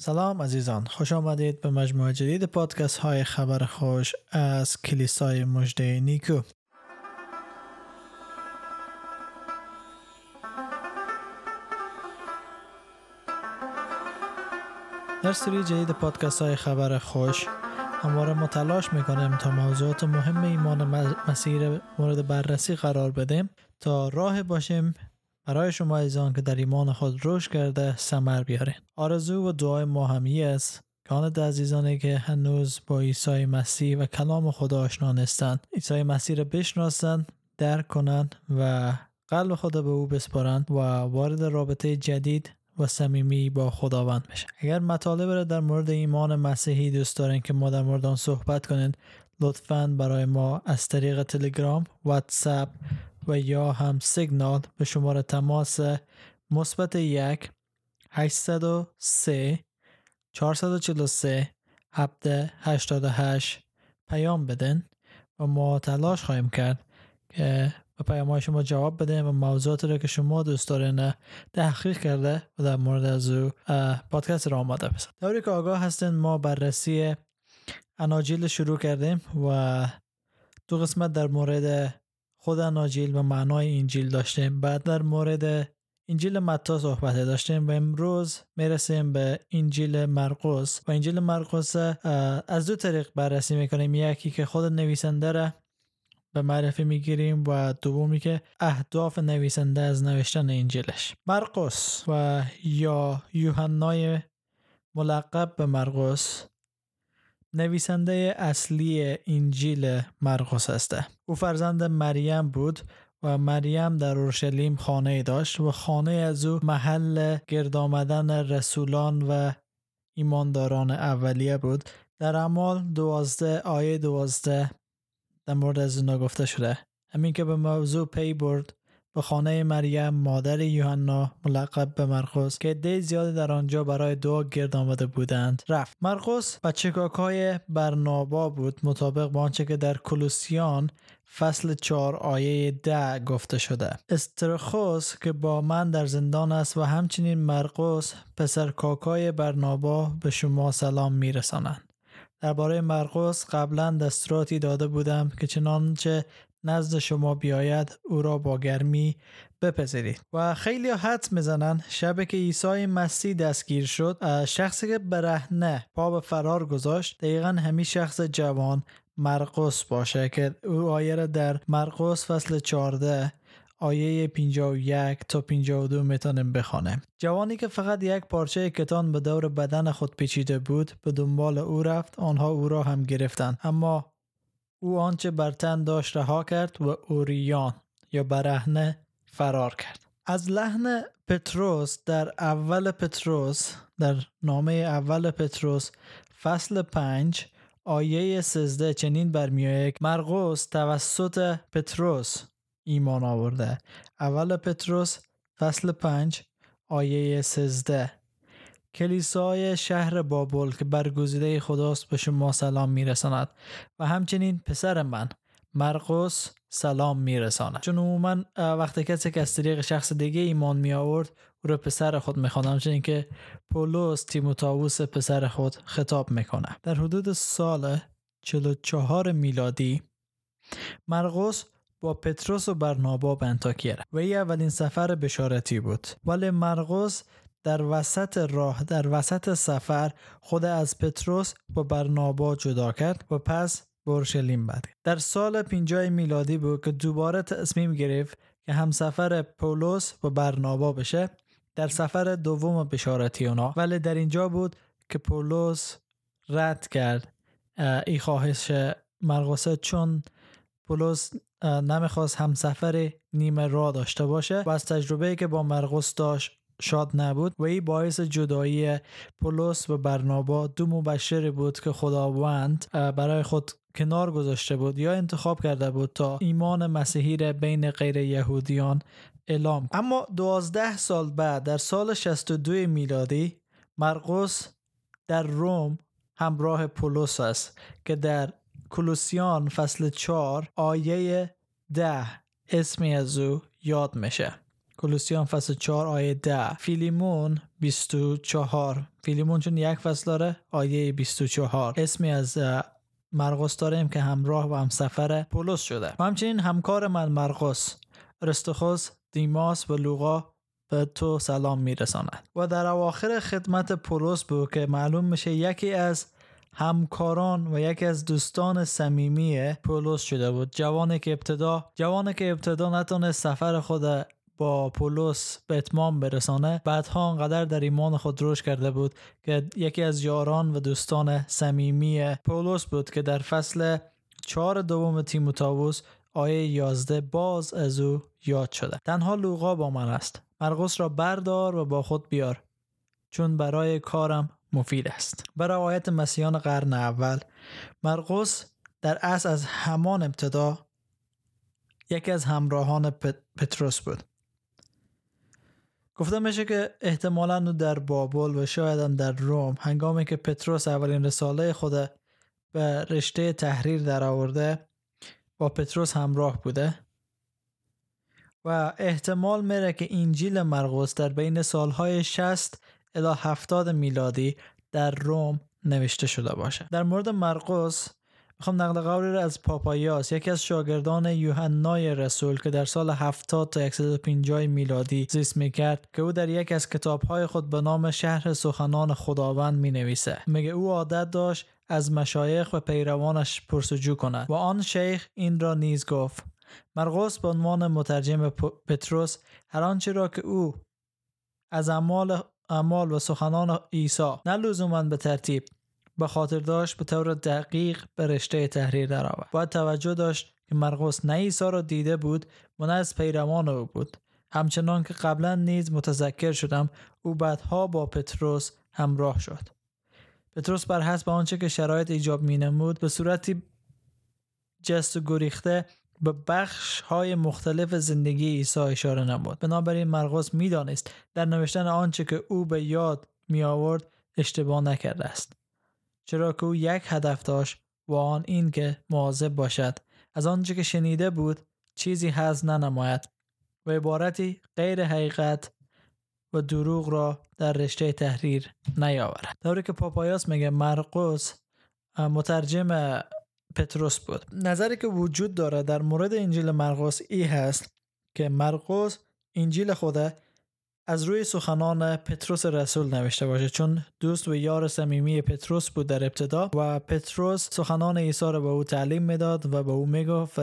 سلام عزیزان خوش آمدید به مجموعه جدید پادکست های خبر خوش از کلیسای مجده نیکو. در سری جدید پادکست های خبر خوش همواره ما تلاش می‌کنیم تا موضوعات مهم ایمان مسیر مورد بررسی قرار بدیم تا راه باشیم برای شما عزیزان که در ایمان خود رشد کرده سمر بیارین. آرزو و دعای ما همی است. که آن عزیزانی که هنوز با عیسی مسیح و کلام خدا آشنا نیستند عیسی مسیح را بشناسند درک کنند و قلب خود به او بسپارند و وارد رابطه جدید و صمیمی با خداوند بشه. اگر مطالب را در مورد ایمان مسیحی دوست دارین که ما در مورد آن صحبت کنید لطفا برای ما از طریق تلگرام واتساپ و یا هم سیگنال به شماره تماس مثبت یک 803 443 788 پیام بدن و ما تلاش خواهیم کرد که به پیام های شما جواب بده و موضوعات رو که شما دوست دارین تحقیق کرده و در مورد از او پادکست را آماده بسید دوری که آگاه هستین ما بررسی اناجیل شروع کردیم و دو قسمت در مورد خود اناجیل و معنای انجیل داشتیم. بعد در مورد انجیل متا صحبت داشتیم و امروز می‌رسیم به انجیل مرقس. و انجیل مرقس از دو طریق بررسی می‌کنیم. یکی که خود نویسنده را به معرفی می‌گیریم و دومی که اهداف نویسنده از نوشتن انجیلش مرقس و یا یوحنای ملقب به مرقس. نویسنده اصلی انجیل مرقس است او فرزند مریم بود و مریم در اورشلیم خانه داشت و خانه از او محل گرد آمدن رسولان و ایمانداران اولیه بود. در اعمال دوازده آیه دوازده در مورد از اونا گفته شده. همین که به موضوع پی برد. به خانه مریم مادر یوحنا ملقب به مرقس که عده زیادی در آنجا برای دعا گرد آمده بودند رفت. مرقس بچه های برنابا بود مطابق با آنچه که در کلوسیان فصل چهار آیه ده گفته شده. استرخوس که با من در زندان است و همچنین مرقس پسر کاکای برنابا به شما سلام میرسانند. درباره مرقس قبلا دستوراتی داده بودم که چنانچه نزد شما بیاید او را با گرمی بپذیرید. و خیلی حد می‌زنن شب که عیسی مسیح دستگیر شد شخصی که برهنه پا به فرار گذاشت دقیقا همین شخص جوان مرقس باشه که او آیه را در مرقس فصل 14 آیه 51 تا 52 می‌تونیم بخوانیم جوانی که فقط یک پارچه کتان به دور بدن خود پیچیده بود به دنبال او رفت آنها او را هم گرفتند. اما او آنچه بر تن داشت رها کرد و اوریان یا برهنه فرار کرد. از لحن پتروس در اول پتروس در نامه اول پتروس فصل پنج آیه سزده چنین برمیآید مرقس توسط پتروس ایمان آورده. اول پتروس فصل پنج آیه سزده. کلیسای شهر بابل که برگزیده خداست به شما سلام میرساند و همچنین پسر من مرقس سلام میرساند. چون عموما وقتی کسی که از طریق شخص دیگه ایمان می آورد او را پسر خود می‌خوانم چون که پولس تیموتائوس پسر خود خطاب می‌کنه در حدود سال 44 میلادی مرقس با پتروس و برنابا به انتاکیه و ای اولین سفر بشارتی بود. ولی مرقس در وسط راه در وسط سفر خود از پتروس و برنابا جدا کرد و پس اورشلیم بعد. در سال 50 میلادی بود که دوباره تصمیم گرفت که همسفر پولس و برنابا بشه. در سفر دوم بشارتی اونا. ولی در اینجا بود که پولس رد کرد ای خواهش مرقسه چون پولس نمی‌خواست همسفر نیمه را داشته باشه. و از تجربه که با مرقس داشت شاد نبود و این باعث جدایی پولس و برنابا دو مبشر بود که خداوند برای خود کنار گذاشته بود یا انتخاب کرده بود تا ایمان مسیحی را بین غیر یهودیان اعلام اما دوازده سال بعد در سال 62 میلادی مرقس در روم همراه پولس است که در کلوسیان فصل 4 آیه ده اسمی از او یاد میشه. کلوسیان فصل 4 آیه 10 فیلیمون 24 فیلیمون چون یک فصل داره آیه 24 اسمی از مرقس داریم که همراه و همسفر پولس شده. و همچنین همکار من مرقس رستخوز دیماس و لوقا به تو سلام میرساند. و در اواخر خدمت پولس بود که معلوم میشه یکی از همکاران و یکی از دوستان صمیمی پولس شده بود. جوانی که ابتدا جوانی که ابتدا نتونه سفر خود با پولس به اتمام برسانه. بعدها انقدر در ایمان خود رشد کرده بود که یکی از یاران و دوستان صمیمی پولس بود که در فصل چهار دوم تیموتائوس آیه 11 باز از او یاد شده. تنها لوقا با من است. مرقس را بردار و با خود بیار چون برای کارم مفید است. برای آیت مسیحان قرن اول مرقس در اصل از همان ابتدا یکی از همراهان پتروس بود. گفته میشه که احتمالا در بابل و شاید هم در روم هنگامی که پتروس اولین رساله خود به رشته تحریر در آورده با پتروس همراه بوده. و احتمال میره که انجیل مرقس در بین سالهای 60 الی 70 میلادی در روم نوشته شده باشه. در مورد مرقس می‌خوام نقل قولی را از پاپایاس یکی از شاگردان یوحنای رسول که در سال 70 تا 150 میلادی زیست می‌کرد که او در یک از کتابهای خود به نام شهر سخنان خداوند می نویسه میگه او عادت داشت از مشایخ و پیروانش پرسجو کند و آن شیخ این را نیز گفت مرقس به عنوان مترجم پتروس هر آنچه را که او از اعمال اعمال و سخنان عیسی نه لزوما به ترتیب به خاطر داشت به طور دقیق به رشته تحریر درآورد. باید توجه داشت که مرقس نه عیسی را دیده بود و نه از پیروان او بود. همچنان که قبلا نیز متذکر شدم او بعدها با پتروس همراه شد. پتروس بر حسب آنچه که شرایط ایجاب می نمود به صورتی جست و گریخته به بخش های مختلف زندگی عیسی اشاره نمود. بنابراین مرقس می‌دانست در نوشتن آنچه که او به یاد می آورد اشتباه نکرده است. چرا که او یک هدف داشت و آن این که مواظب باشد. از آنچه که شنیده بود چیزی هز ننماید و عبارتی غیر حقیقت و دروغ را در رشته تحریر نیاورد. طوری که پاپایاس میگه مرقس مترجم پتروس بود. نظری که وجود داره در مورد انجیل مرقس ای هست که مرقس انجیل خوده از روی سخنان پتروس رسول نوشته باشه چون دوست و یار صمیمی پتروس بود در ابتدا و پتروس سخنان عیسی را به او تعلیم می‌داد و به او می‌گفت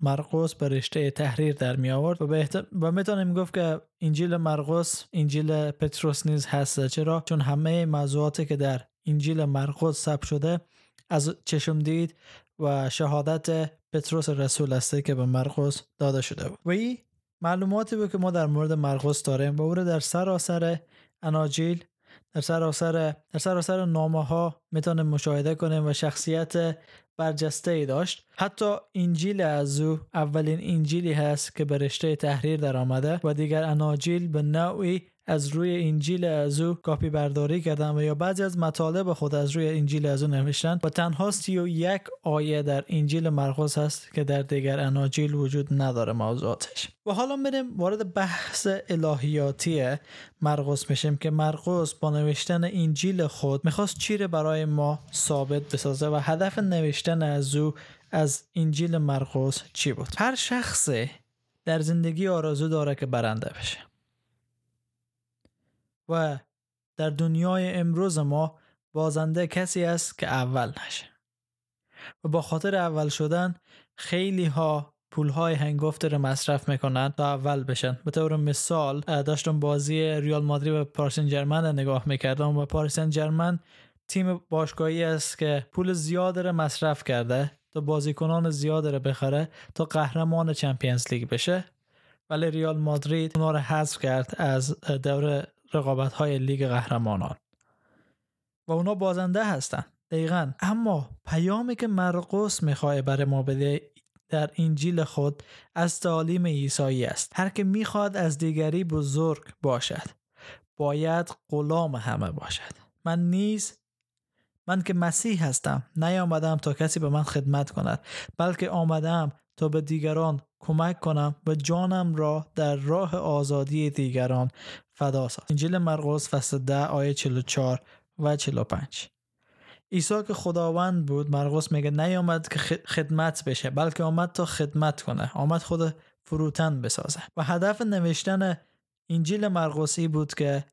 مرقس به رشته تحریر در می آورد و, به و می‌تونیم گفت که انجیل مرقس انجیل پتروس نیز هست. چرا؟ چون همه موضوعاتی که در انجیل مرقس ثبت شده از چشم دید و شهادت پتروس رسول است که به مرقس داده شده بود. و این معلوماتی بود که ما در مورد مرقس داریم و او در سراسر اناجیل در سراسر در سراسر نامه ها می‌تونیم مشاهده کنیم و شخصیت برجسته ای داشت. حتی انجیل از او اولین انجیلی هست که به رشته تحریر در آمده و دیگر اناجیل به نوعی از روی انجیل از او کاپی برداری کردن و یا بعضی از مطالب خود از روی انجیل از او نوشتن و تنها سی و یک آیه در انجیل مرقس هست که در دیگر اناجیل وجود نداره موضوعاتش. و حالا میریم وارد بحث الهیاتی مرقس میشیم که مرقس با نوشتن انجیل خود می‌خواست چی برای ما ثابت بسازه و هدف نوشتن از او از انجیل مرقس چی بود؟ هر شخصی در زندگی آرزو داره که برنده بشه. و در دنیای امروز ما بازنده کسی است که اول نشه. و با خاطر اول شدن خیلی ها پول های هنگفت رو مصرف می‌کنن تا اول بشن. به طور مثال داشتم بازی ریال مادرید و پارسن جرمن نگاه می‌کردم و پارسن جرمن تیم باشگاهی است که پول زیاد رو مصرف کرده تا بازیکنان زیاد رو بخره تا قهرمان چمپیونز لیگ بشه. ولی ریال مادرید اونا رو حذف کرد از دور رقابت های لیگ قهرمانان. و اونا بازنده هستن دقیقا. اما پیامی که مرقس می‌خواه برای ما بده در انجیل خود از تعالیم عیسایی است. هر که می‌خواد از دیگری بزرگ باشد باید غلام همه باشد. من نیز من که مسیح هستم نیامدم تا کسی به من خدمت کند بلکه آمدم تا به دیگران کمک کنم و جانم را در راه آزادی دیگران فدا ساز. انجیل مرقس فصل 10 آیه 44 و 45 عیسی که خداوند بود مرقس میگه نیامد که خدمت بشه بلکه آمد تا خدمت کنه. آمد خود فروتن بسازه. و هدف نوشتن انجیل مرقسی بود که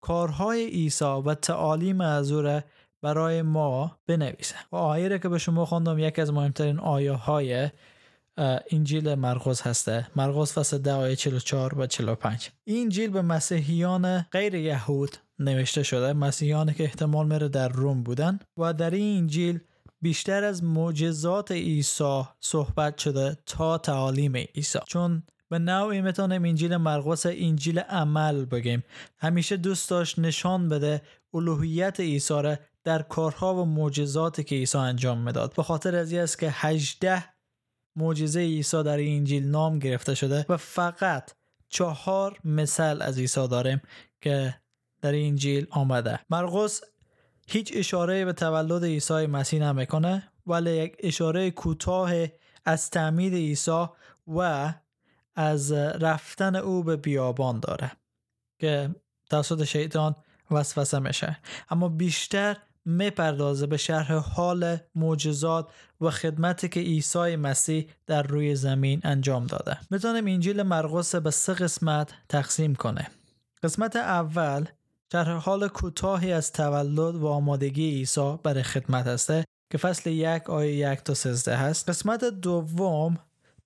کارهای عیسی و تعالیم از او برای ما بنویسه. و آیه که به شما خواندم یکی از مهمترین آیه های انجیل مرقس هسته. مرقس فصل 10 آیه 44 و 45 این انجیل به مسیحیان غیر یهود نوشته شده. مسیحیانی که احتمال میره در روم بودن. و در این انجیل بیشتر از معجزات عیسی صحبت شده تا تعالیم عیسی. چون به نوعی می‌تونیم انجیل مرقس انجیل عمل بگیم. همیشه دوست داشت نشان بده الوهیت عیسی در کارها و معجزاتی که عیسی انجام می‌داد. به خاطر از است که 18 معجزه عیسی در انجیل نام گرفته شده و فقط چهار مثال از عیسی داریم که در انجیل آمده. مرقس هیچ اشاره به تولد عیسی مسیح نمی‌کنه ولی یک اشاره کوتاه از تعمید عیسی و از رفتن او به بیابان داره که توسط شیطان وسوسه میشه. اما بیشتر می‌پردازه به شرح حال معجزات و خدمتی که عیسی مسیح در روی زمین انجام داده. می‌تونیم انجیل مرقس به سه قسمت تقسیم کنه. قسمت اول شرح حال کوتاهی از تولد و آمادگی عیسی برای خدمت هسته که فصل یک آیه یک تا سزده هست. قسمت دوم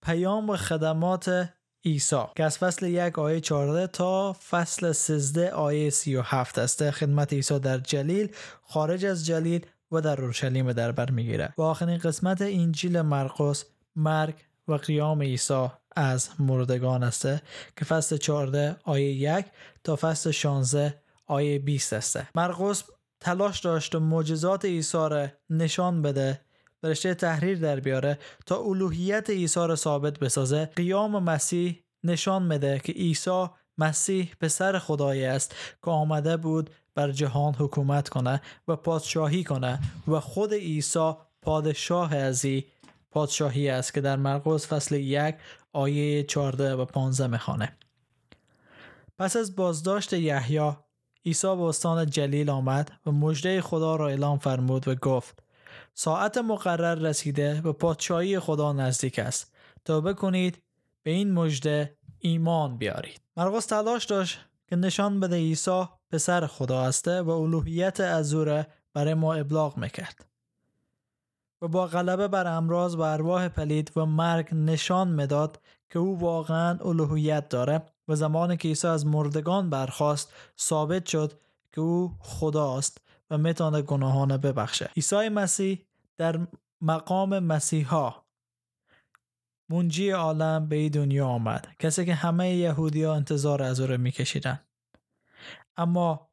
پیام و خدمات عیسی که از فصل یک آیه 14 تا فصل 13 آیه 37 است. خدمت عیسی در جلیل خارج از جلیل و در اورشلیم در بر می‌گیره و آخرین قسمت انجیل مرقس مرگ و قیام عیسی از مردگان است که فصل 14 آیه 1 تا فصل 16 آیه 20 است. مرقس تلاش داشت معجزات عیسی را نشان بده برشته تحریر در بیاره تا الوهیت عیسی را ثابت بسازه. قیام مسیح نشان میده که عیسی مسیح پسر خدای است که آمده بود بر جهان حکومت کنه و پادشاهی کنه و خود عیسی پادشاه ازی پادشاهی است که در مرقس فصل یک آیه 14 و 15 می‌خوانه. پس از بازداشت یحیی عیسی به استان جلیل آمد و مژده خدا را اعلام فرمود و گفت ساعت مقرر رسیده و پادشاهی خدا نزدیک است. تا بکنید به این مژده ایمان بیارید. مرقس تلاش داشت که نشان بده عیسی پسر خدا است و الوهیت از او برای ما ابلاغ می‌کرد. و با غلبه بر امراض و ارواح پلید و مرگ نشان می‌داد که او واقعا الوهیت داره و زمانی که عیسی از مردگان برخواست ثابت شد که او خداست و می‌تونه گناهان ببخشه عیسی مسیح در مقام مسیحا منجی عالم به این دنیا آمد. کسی که همه یهودی ها انتظار از او را میکشیدن اما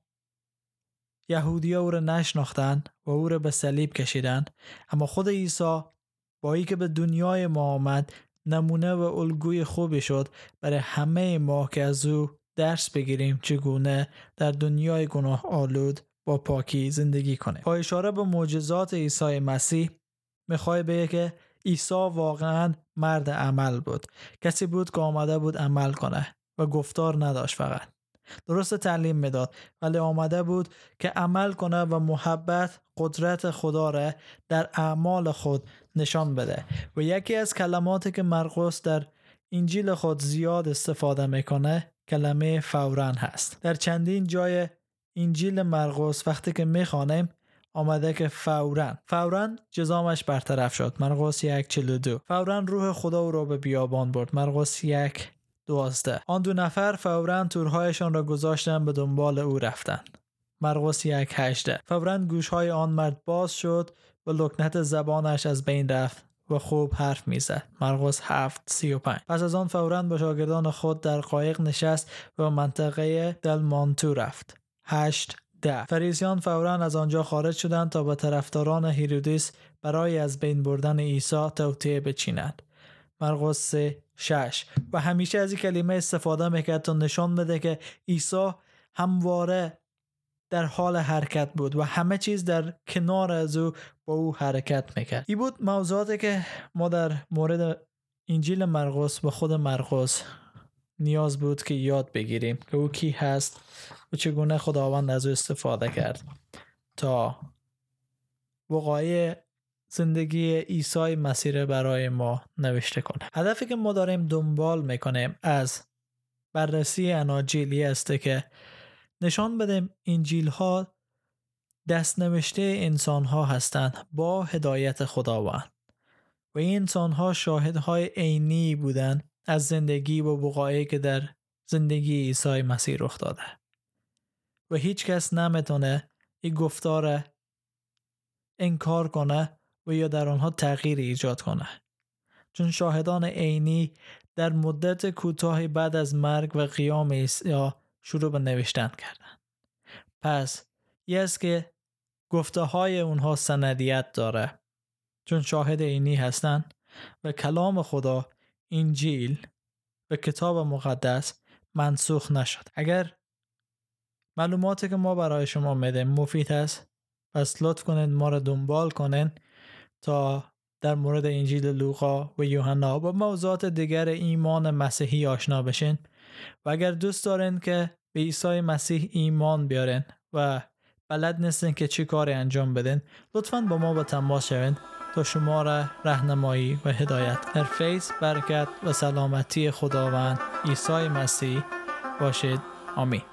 یهودی ها او را نشناختن و او را به صلیب کشیدن اما خود عیسی با ای که به دنیای ما آمد نمونه و الگوی خوبی شد. برای همه ما که از او درس بگیریم چگونه در دنیای گناه آلود با پاکی زندگی کنه. با اشاره به معجزات عیسی مسیح می‌خوای بگه که عیسی واقعا مرد عمل بود. کسی بود که آمده بود عمل کنه و گفتار نداشت فقط. درست تعلیم می‌داد ولی آمده بود که عمل کنه و محبت قدرت خدا را در اعمال خود نشان بده. و یکی از کلماتی که مرقس در انجیل خود زیاد استفاده می‌کنه کلمه فورا هست. در چندین جای انجیل مرقس وقتی که می‌خوانیم آمده که فورا فورا جزامش برطرف شد. مرقس یک چلو دو. فورا روح خدا او را به بیابان برد. مرقس یک دوازده. آن دو نفر فورا تورهایشان را گذاشتن به دنبال او رفتند مرقس یک هشته فورا گوشهای آن مرد باز شد و لکنت زبانش از بین رفت و خوب حرف می‌زد. مرقس هفت سی و پنج. پس از آن فورا با شاگردان خود در قایق نشست و منطقه دلمانوته رفت. هشت ده. فریسیان فورا از آنجا خارج شدند تا به طرفداران هیرودیس برای از بین بردن عیسی توطئه بچینند. مرقس 6 و همیشه از این کلمه استفاده می‌کرد تا نشان بده که عیسی همواره در حال حرکت بود و همه چیز در کنار از او با او حرکت می‌کرد. این بود موضوعاتی که ما در مورد انجیل مرقس و خود مرقس نیاز بود که یاد بگیریم که او کی هست و چگونه خداوند از او استفاده کرد. تا وقایع زندگی عیسی مسیر برای ما نوشته کنه. هدفی که ما داریم دنبال می‌کنیم از بررسی اناجیلی است که نشان بدیم انجیل ها دست نوشته انسان ها هستند با هدایت خداوند. و این انسان ها شاهد های عینی بودند. از زندگی و وقایعی که در زندگی عیسی مسیح رخ داده. و هیچ کس نمی‌تونه این گفتار انکار کنه و یا در آنها تغییر ایجاد کنه. چون شاهدان عینی در مدت کوتاهی بعد از مرگ و قیام عیسی شروع به نوشتن کردن پس یه که گفته های اونها سندیت داره. چون شاهد عینی هستند و کلام خدا انجیل و کتاب مقدس منسوخ نشد. اگر معلوماتی که ما برای شما میده مفید است پس لطف کنید ما را دنبال کنید تا در مورد انجیل لوقا و یوحنا و موضوعات دیگر ایمان مسیحی آشنا بشین. و اگر دوست دارین که به عیسی مسیح ایمان بیارین و بلد نیستین که چی کاری انجام بدین لطفا با ما به تماس شوین. تا شما را رهنمایی و هدایت. در فیض برکت و سلامتی خداوند عیسی مسیح باشید. آمین.